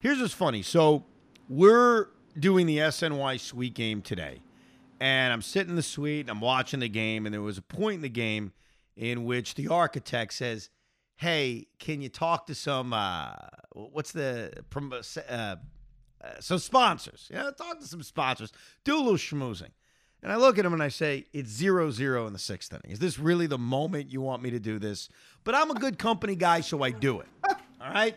Here's what's funny. So we're doing the SNY suite game today. And I'm sitting in the suite and I'm watching the game. And there was a point in the game in which the architect says, Hey, can you talk to some, uh, what's the, uh, uh, some sponsors? Yeah, talk to some sponsors. Do a little schmoozing. And I look at him and I say, It's zero zero in the sixth inning. Is this really the moment you want me to do this? But I'm a good company guy, so I do it. All right.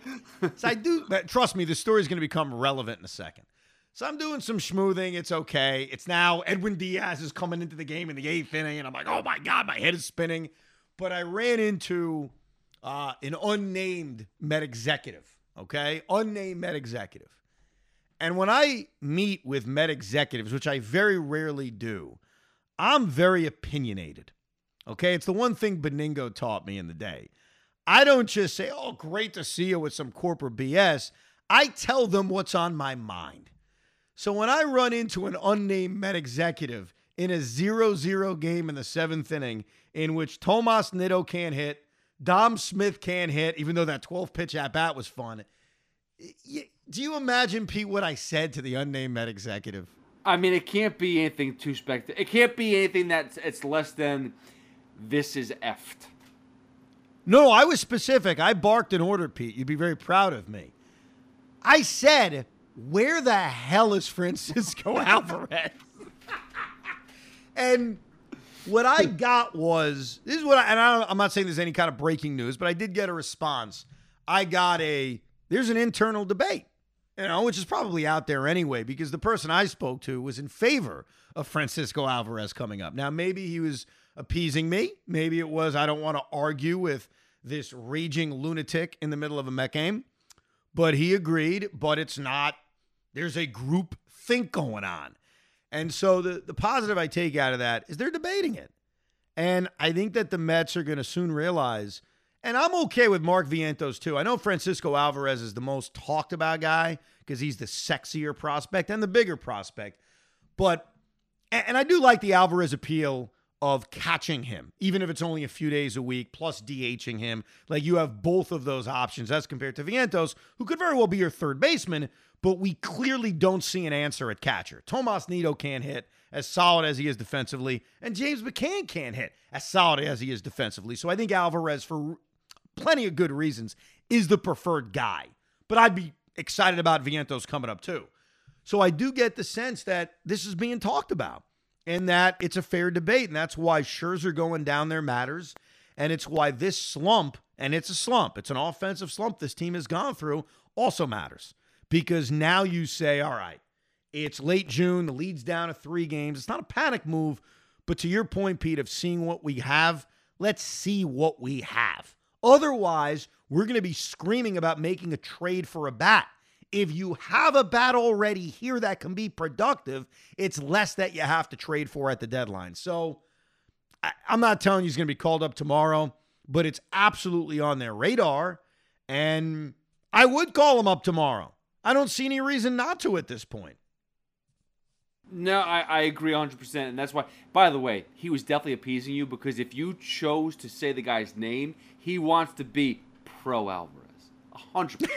So I do. Trust me, the story is going to become relevant in a second. So I'm doing some smoothing. It's okay. It's now Edwin Diaz is coming into the game in the eighth inning, and I'm like, oh my God, my head is spinning. But I ran into uh, an unnamed Met executive, okay? Unnamed Met executive. And when I meet with Met executives, which I very rarely do, I'm very opinionated. Okay. It's the one thing Benigno taught me in the day. I don't just say, oh, great to see you with some corporate BS. I tell them what's on my mind. So when I run into an unnamed Met executive in a 0 0 game in the seventh inning, in which Tomas Nido can't hit, Dom Smith can't hit, even though that 12 pitch at bat was fun. Do you imagine, Pete, what I said to the unnamed Met executive? I mean, it can't be anything too spectacular. It can't be anything that's it's less than this is effed. No, I was specific. I barked an order, Pete. You'd be very proud of me. I said, where the hell is Francisco Alvarez? and what I got was this is what I, and I I'm not saying there's any kind of breaking news, but I did get a response. I got a there's an internal debate, you know, which is probably out there anyway, because the person I spoke to was in favor of Francisco Alvarez coming up. Now, maybe he was appeasing me. Maybe it was I don't want to argue with this raging lunatic in the middle of a Met game. But he agreed, but it's not, there's a group think going on. And so the, the positive I take out of that is they're debating it. And I think that the Mets are going to soon realize, and I'm okay with Mark Vientos too. I know Francisco Alvarez is the most talked about guy because he's the sexier prospect and the bigger prospect. But, and I do like the Alvarez appeal of catching him, even if it's only a few days a week, plus DHing him. Like you have both of those options as compared to Vientos, who could very well be your third baseman, but we clearly don't see an answer at catcher. Tomas Nido can't hit as solid as he is defensively, and James McCann can't hit as solid as he is defensively. So I think Alvarez, for plenty of good reasons, is the preferred guy. But I'd be excited about Vientos coming up too. So I do get the sense that this is being talked about and that it's a fair debate. And that's why Scherzer going down there matters. And it's why this slump, and it's a slump, it's an offensive slump this team has gone through, also matters. Because now you say, all right, it's late June, the lead's down to three games. It's not a panic move, but to your point, Pete, of seeing what we have, Let's see what we have. Otherwise, we're going to be screaming about making a trade for a bat. If you have a bat already here that can be productive, it's less that you have to trade for at the deadline. So I, am not telling you he's going to be called up tomorrow, but it's absolutely on their radar. And I would call him up tomorrow. I don't see any reason not to at this point. No, I, I agree 100%. And that's why, by the way, he was definitely appeasing you because if you chose to say the guy's name, he wants to be pro Alvarez. 100%.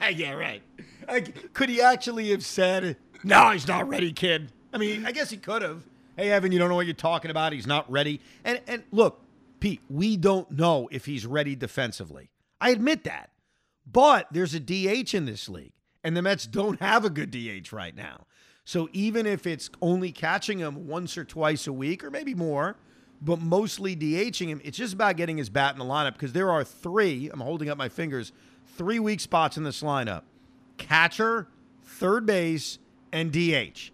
yeah, right. Like, could he actually have said, no, he's not ready, kid? I mean, I guess he could have. Hey, Evan, you don't know what you're talking about. He's not ready. And, and look, Pete, we don't know if he's ready defensively. I admit that. But there's a DH in this league, and the Mets don't have a good DH right now. So even if it's only catching him once or twice a week, or maybe more, but mostly DHing him, it's just about getting his bat in the lineup because there are three, I'm holding up my fingers, three weak spots in this lineup catcher, third base, and DH.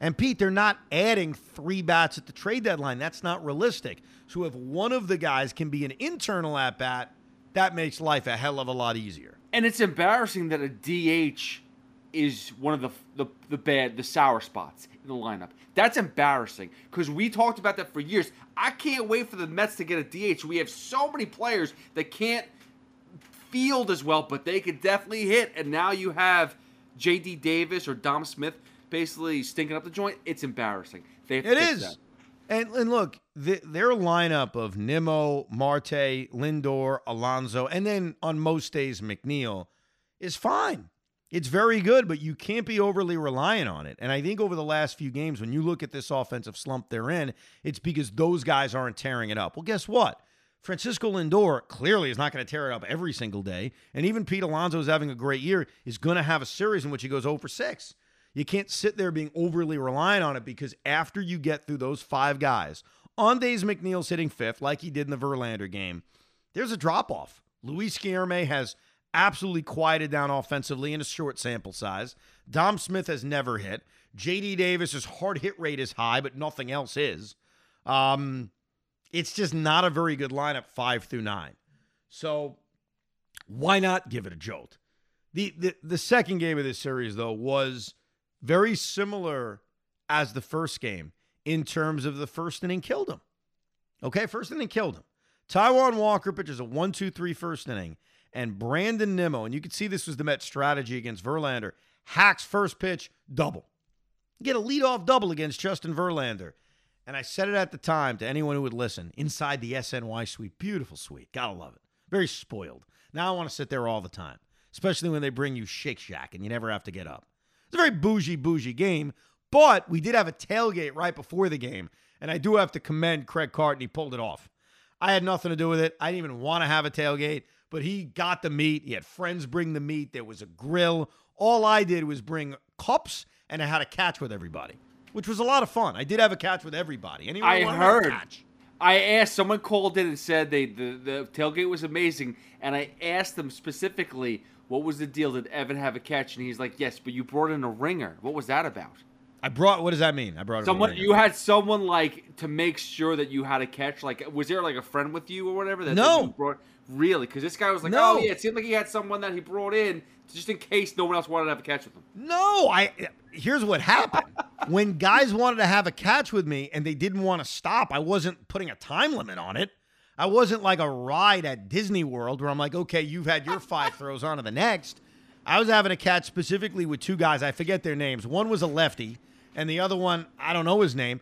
And Pete, they're not adding three bats at the trade deadline. That's not realistic. So if one of the guys can be an internal at bat, that makes life a hell of a lot easier. And it's embarrassing that a DH is one of the the, the bad the sour spots in the lineup. That's embarrassing because we talked about that for years. I can't wait for the Mets to get a DH. We have so many players that can't field as well, but they could definitely hit. And now you have J.D. Davis or Dom Smith basically stinking up the joint. It's embarrassing. They it is. That. And, and look, the, their lineup of Nimmo, Marte, Lindor, Alonso, and then on most days McNeil is fine. It's very good, but you can't be overly reliant on it. And I think over the last few games, when you look at this offensive slump they're in, it's because those guys aren't tearing it up. Well, guess what? Francisco Lindor clearly is not going to tear it up every single day. And even Pete Alonso is having a great year, is going to have a series in which he goes 0 for 6. You can't sit there being overly reliant on it because after you get through those five guys, on days McNeil's hitting fifth, like he did in the Verlander game, there's a drop off. Luis Guillorme has absolutely quieted down offensively in a short sample size. Dom Smith has never hit. JD Davis's hard hit rate is high, but nothing else is. Um, it's just not a very good lineup five through nine. So why not give it a jolt? The, the the second game of this series though was very similar as the first game in terms of the first inning killed him. Okay, first inning killed him. Taijuan Walker pitches a 1 2 3 first inning, and Brandon Nimmo, and you can see this was the Mets' strategy against Verlander, hacks first pitch, double. Get a leadoff double against Justin Verlander. And I said it at the time to anyone who would listen inside the SNY suite. Beautiful suite. Gotta love it. Very spoiled. Now I want to sit there all the time, especially when they bring you Shake Shack and you never have to get up. It's a very bougie, bougie game, but we did have a tailgate right before the game, and I do have to commend Craig Carton. He pulled it off. I had nothing to do with it. I didn't even want to have a tailgate, but he got the meat. He had friends bring the meat. There was a grill. All I did was bring cups, and I had a catch with everybody, which was a lot of fun. I did have a catch with everybody. Anyone I heard. I asked. Someone called in and said they the, the tailgate was amazing, and I asked them specifically what was the deal? Did Evan have a catch? And he's like, yes, but you brought in a ringer. What was that about? I brought. What does that mean? I brought someone. You had someone like to make sure that you had a catch. Like, was there like a friend with you or whatever? That, no. That brought, really? Because this guy was like, no. oh yeah, it seemed like he had someone that he brought in just in case no one else wanted to have a catch with him. No, I. Here's what happened. when guys wanted to have a catch with me and they didn't want to stop, I wasn't putting a time limit on it. I wasn't like a ride at Disney World where I'm like, okay, you've had your five throws on to the next. I was having a catch specifically with two guys. I forget their names. One was a lefty, and the other one, I don't know his name.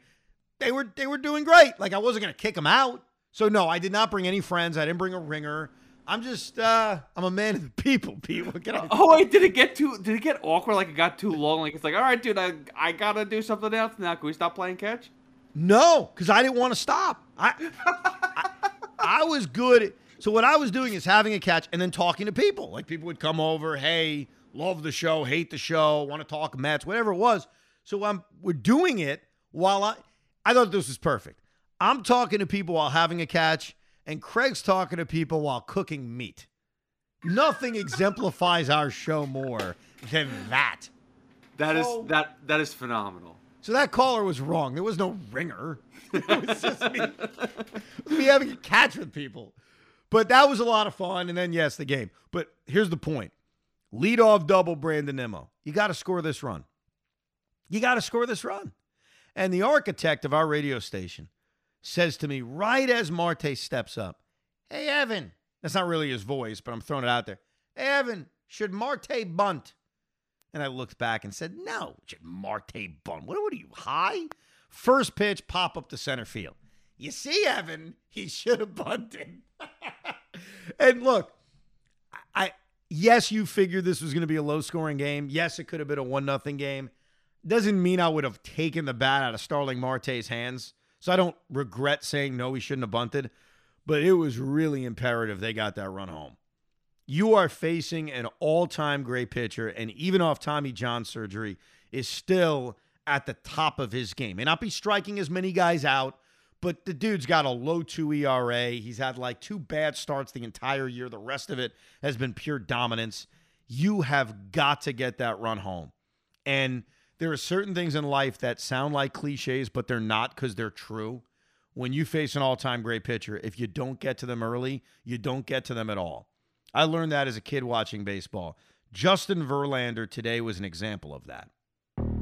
They were they were doing great. Like I wasn't gonna kick them out. So no, I did not bring any friends. I didn't bring a ringer. I'm just uh I'm a man of the people, Pete. What can I Oh wait, did it get too did it get awkward like it got too long? Like it's like, all right, dude, I I gotta do something else now. Can we stop playing catch? No, because I didn't want to stop. I, I I was good. So what I was doing is having a catch and then talking to people. Like people would come over, hey, love the show, hate the show, want to talk Mets, whatever it was. So I'm we're doing it while I I thought this was perfect. I'm talking to people while having a catch, and Craig's talking to people while cooking meat. Nothing exemplifies our show more than that. That so, is that that is phenomenal. So that caller was wrong. There was no ringer. It was just me, me having a catch with people. But that was a lot of fun. And then, yes, the game. But here's the point lead off double Brandon Nimmo. You got to score this run. You got to score this run. And the architect of our radio station says to me right as Marte steps up, Hey, Evan. That's not really his voice, but I'm throwing it out there. Hey, Evan, should Marte bunt? And I looked back and said, No, should Marte bunt? What, what are you, high? First pitch, pop up to center field. You see, Evan, he should have bunted. and look, I yes, you figured this was going to be a low scoring game. Yes, it could have been a one nothing game. Doesn't mean I would have taken the bat out of Starling Marte's hands. So I don't regret saying no, he shouldn't have bunted. But it was really imperative they got that run home. You are facing an all time great pitcher, and even off Tommy John surgery, is still at the top of his game. May not be striking as many guys out, but the dude's got a low two ERA. He's had like two bad starts the entire year. The rest of it has been pure dominance. You have got to get that run home. And there are certain things in life that sound like cliches, but they're not because they're true. When you face an all time great pitcher, if you don't get to them early, you don't get to them at all. I learned that as a kid watching baseball. Justin Verlander today was an example of that.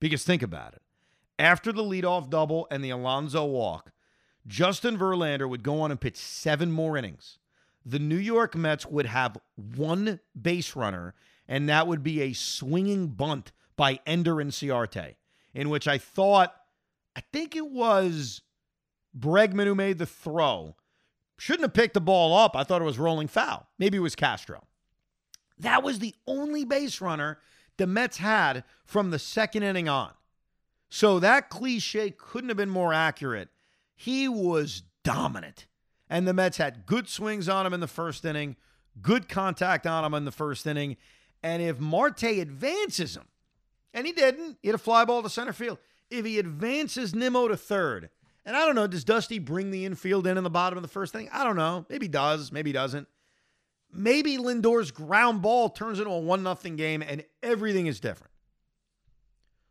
Because think about it. After the leadoff double and the Alonso walk, Justin Verlander would go on and pitch seven more innings. The New York Mets would have one base runner, and that would be a swinging bunt by Ender Inciarte, in which I thought, I think it was Bregman who made the throw. Shouldn't have picked the ball up. I thought it was rolling foul. Maybe it was Castro. That was the only base runner the Mets had from the second inning on. So that cliche couldn't have been more accurate. He was dominant. And the Mets had good swings on him in the first inning, good contact on him in the first inning. And if Marte advances him, and he didn't, he had a fly ball to center field. If he advances Nimmo to third, and I don't know, does Dusty bring the infield in in the bottom of the first inning? I don't know. Maybe he does, maybe he doesn't. Maybe Lindor's ground ball turns into a one nothing game and everything is different.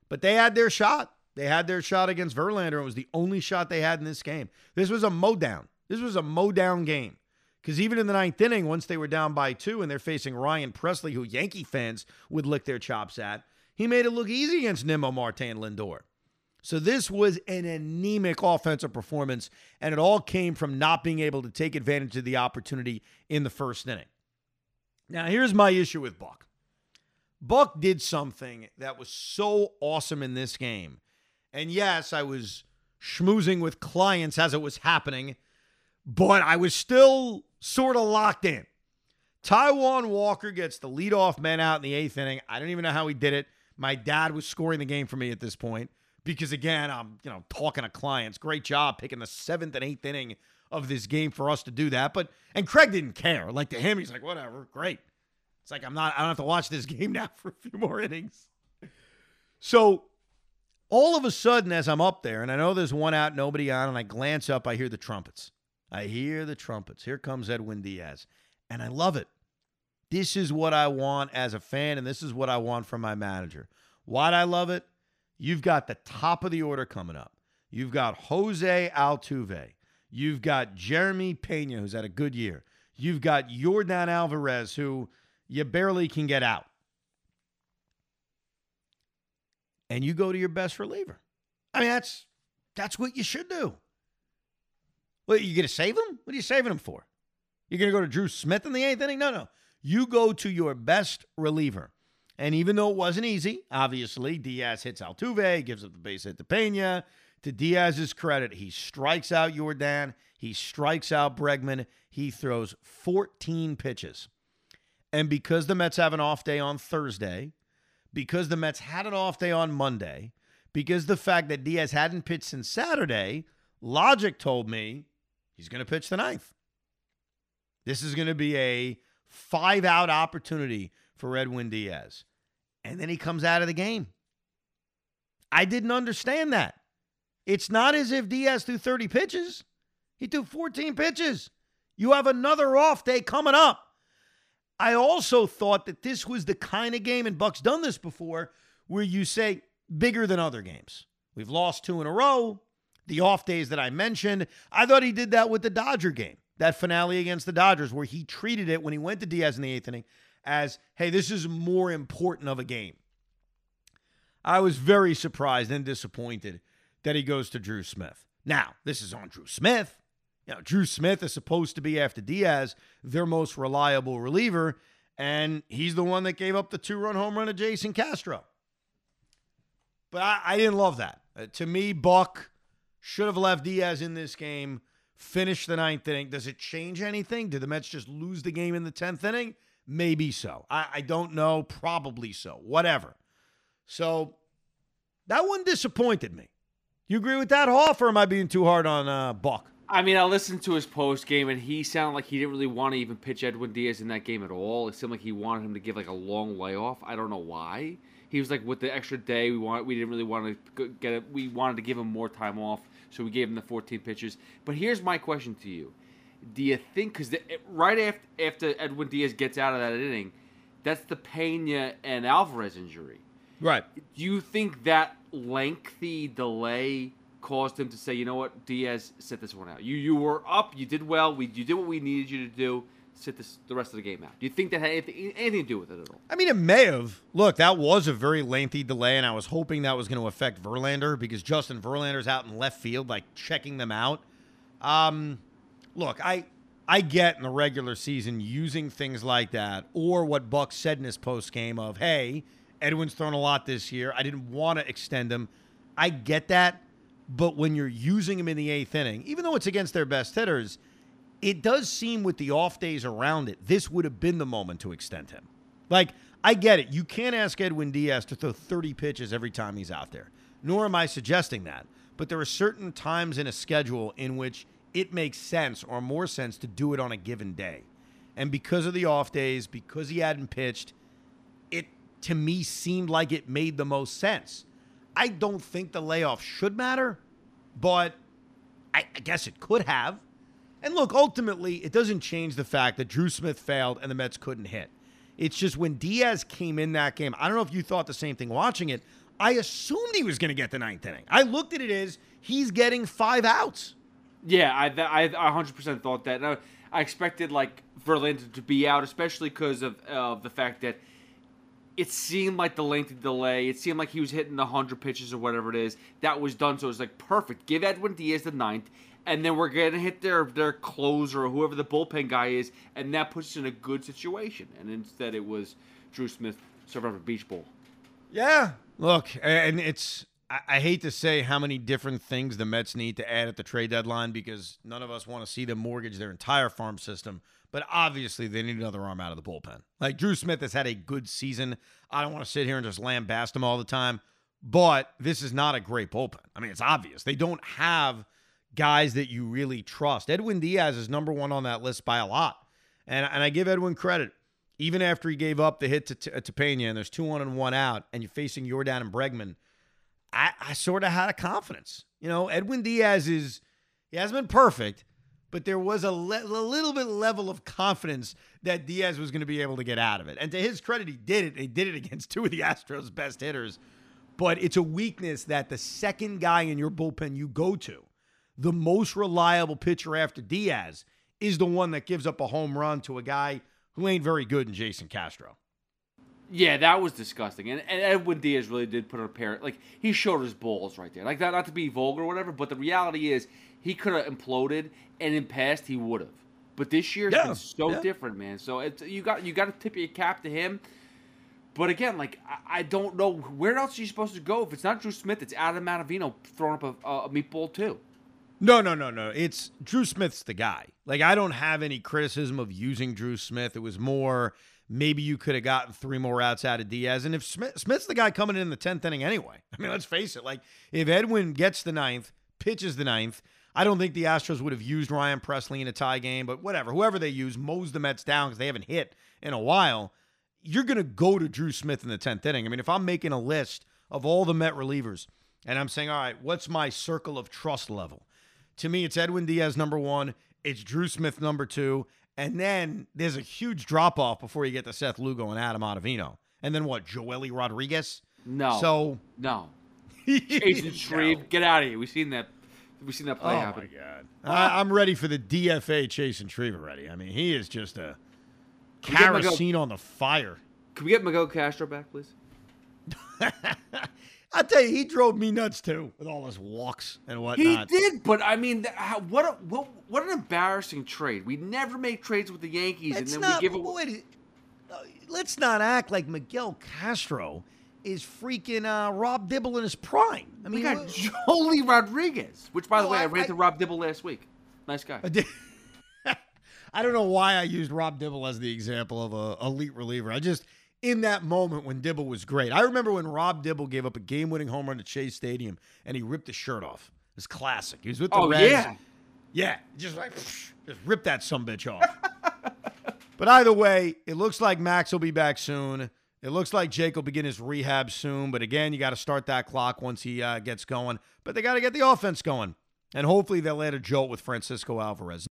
But they had their shot. They had their shot against Verlander. It was the only shot they had in this game. This was a mow down. This was a mow down game. Because even in the ninth inning, once they were down by two and they're facing Ryan Pressly, who Yankee fans would lick their chops at, he made it look easy against Nimmo, Marte, and Lindor. So this was an anemic offensive performance, and it all came from not being able to take advantage of the opportunity in the first inning. Now, here's my issue with Buck. Buck did something that was so awesome in this game. And yes, I was schmoozing with clients as it was happening, but I was still sort of locked in. Taijuan Walker gets the leadoff man out in the eighth inning. I don't even know how he did it. My dad was scoring the game for me at this point because again, I'm you know talking to clients. Great job picking the seventh and eighth inning of this game for us to do that. But and Craig didn't care. Like to him, he's like, whatever, great. It's like I'm not. I don't have to watch this game now for a few more innings. So all of a sudden, as I'm up there, and I know there's one out, nobody on, and I glance up, I hear the trumpets. I hear the trumpets. Here comes Edwin Diaz, and I love it. This is what I want as a fan, and this is what I want from my manager. Why'd I love it? You've got the top of the order coming up. You've got Jose Altuve. You've got Jeremy Pena, who's had a good year. You've got Yordan Alvarez, who you barely can get out. And you go to your best reliever. I mean, that's that's what you should do. What, you to save him? What are you saving him for? You're to go to Drew Smith in the eighth inning? No, no. You go to your best reliever. And even though it wasn't easy, obviously, Diaz hits Altuve, gives up the base hit to Pena. To Diaz's credit, he strikes out Jordan, He strikes out Bregman. He throws 14 pitches. And because the Mets have an off day on Thursday, because the Mets had an off day on Monday, because the fact that Diaz hadn't pitched since Saturday, logic told me he's going to pitch the ninth. This is going to be a five out opportunity for Edwin Diaz. And then he comes out of the game. I didn't understand that. It's not as if Diaz threw 30 pitches, he threw 14 pitches. You have another off day coming up. I also thought that this was the kind of game, and Buck's done this before, where you say bigger than other games. We've lost two in a row. The off days that I mentioned, I thought he did that with the Dodger game, that finale against the Dodgers, where he treated it when he went to Diaz in the eighth inning as, hey, this is more important of a game. I was very surprised and disappointed that he goes to Drew Smith. Now, this is on Drew Smith. You know, Drew Smith is supposed to be after Diaz, their most reliable reliever, and he's the one that gave up the two-run home run to Jason Castro. But I, I didn't love that. Uh, to me, Buck should have left Diaz in this game, finished the ninth inning. Does it change anything? Did the Mets just lose the game in the 10th inning? Maybe so. I, I don't know. Probably so. Whatever. So that one disappointed me. You agree with that, Hoff, or am I being too hard on uh, Buck? I mean, I listened to his post game, and he sounded like he didn't really want to even pitch Edwin Diaz in that game at all. It seemed like he wanted him to give like a long layoff. I don't know why. He was like, with the extra day, we want we didn't really want to get it. We wanted to give him more time off, so we gave him the 14 pitches. But here's my question to you: Do you think because right after after Edwin Diaz gets out of that inning, that's the Pena and Alvarez injury, right? Do you think that lengthy delay? caused him to say, you know what, Diaz, sit this one out. You you were up, you did well, we you did what we needed you to do. Sit this the rest of the game out. Do you think that had anything, anything to do with it at all? I mean, it may have. Look, that was a very lengthy delay, and I was hoping that was going to affect Verlander because Justin Verlander's out in left field, like checking them out. Um, look, I I get in the regular season using things like that, or what Buck said in his post game of, "Hey, Edwin's thrown a lot this year. I didn't want to extend him." I get that. But when you're using him in the eighth inning, even though it's against their best hitters, it does seem with the off days around it, this would have been the moment to extend him. Like, I get it. You can't ask Edwin Diaz to throw 30 pitches every time he's out there, nor am I suggesting that. But there are certain times in a schedule in which it makes sense or more sense to do it on a given day. And because of the off days, because he hadn't pitched, it to me seemed like it made the most sense. I don't think the layoff should matter, but I, I guess it could have. And look, ultimately, it doesn't change the fact that Drew Smith failed and the Mets couldn't hit. It's just when Diaz came in that game, I don't know if you thought the same thing watching it. I assumed he was going to get the ninth inning. I looked at it as he's getting five outs. Yeah, I I, I 100% thought that. I, I expected like Verlander to be out, especially because of uh, the fact that it seemed like the lengthy delay. It seemed like he was hitting the 100 pitches or whatever it is. That was done. So it was like perfect. Give Edwin Diaz the ninth, and then we're to hit their, their closer or whoever the bullpen guy is, and that puts us in a good situation. And instead, it was Drew Smith serving a beach bowl. Yeah. Look, and it's. I hate to say how many different things the Mets need to add at the trade deadline because none of us want to see them mortgage their entire farm system. But obviously, they need another arm out of the bullpen. Like Drew Smith has had a good season. I don't want to sit here and just lambast him all the time, but this is not a great bullpen. I mean, it's obvious. They don't have guys that you really trust. Edwin Diaz is number one on that list by a lot. And, and I give Edwin credit. Even after he gave up the hit to, to, uh, to Pena and there's two on and one out, and you're facing Yordan and Bregman, I, I sort of had a confidence. You know, Edwin Diaz is, he hasn't been perfect, but there was a, le- a little bit level of confidence that Diaz was going to be able to get out of it. And to his credit, he did it. He did it against two of the Astros' best hitters. But it's a weakness that the second guy in your bullpen you go to, the most reliable pitcher after Diaz, is the one that gives up a home run to a guy who ain't very good in Jason Castro. Yeah, that was disgusting. And, and Edwin Diaz really did put a pair like he showed his balls right there. Like that not to be vulgar or whatever, but the reality is he could have imploded and in past he would have. But this year's Yeah, been so yeah. different, man. So it's you got you got to tip your cap to him. But again, like I, I don't know where else are you supposed to go if it's not Drew Smith, it's Adam Ottavino throwing up a, a meatball too. No, no, no, no. It's Drew Smith's the guy. Like I don't have any criticism of using Drew Smith. It was more maybe you could have gotten three more outs out of Diaz. And if Smith, Smith's the guy coming in the tenth inning anyway. I mean, let's face it. Like if Edwin gets the ninth, pitches the ninth, I don't think the Astros would have used Ryan Pressly in a tie game. But whatever, whoever they use mows the Mets down because they haven't hit in a while. You're gonna go to Drew Smith in the tenth inning. I mean, if I'm making a list of all the Met relievers and I'm saying, all right, what's my circle of trust level? To me, it's Edwin Diaz number one. It's Drew Smith number two. And then there's a huge drop off before you get to Seth Lugo and Adam Ottavino. And then what? Joely Rodriguez? No. So no. Jason No. Get out of here. We've seen that we've seen that play Oh happen. my god. I, I'm ready for the DFA Chasen Shreve already. I mean, he is just a Can kerosene on the fire. Can we get Miguel Castro back, please? I tell you, he drove me nuts too with all his walks and whatnot. He did, but I mean, how, what, a, what what an embarrassing trade. We never make trades with the Yankees, Let's and then not, we give it. wait, uh, let's not act like Miguel Castro is freaking uh, Rob Dibble in his prime. I mean, we got Joely Rodriguez, which, by the way, I, I- ran I- to Rob Dibble last week. Nice guy. I don't know why I used Rob Dibble as the example of a elite reliever. I just in that moment when Dibble was great. I remember when Rob Dibble gave up a game-winning home run at Chase Stadium and he ripped his shirt off. It's classic. He was with the Oh Reds. yeah, Yeah, just like just rip that some bitch off. but either way, it looks like Max will be back soon. It looks like Jake will begin his rehab soon. But again, you got to start that clock once he uh, gets going. But they got to get the offense going, and hopefully they'll add a jolt with Francisco Alvarez.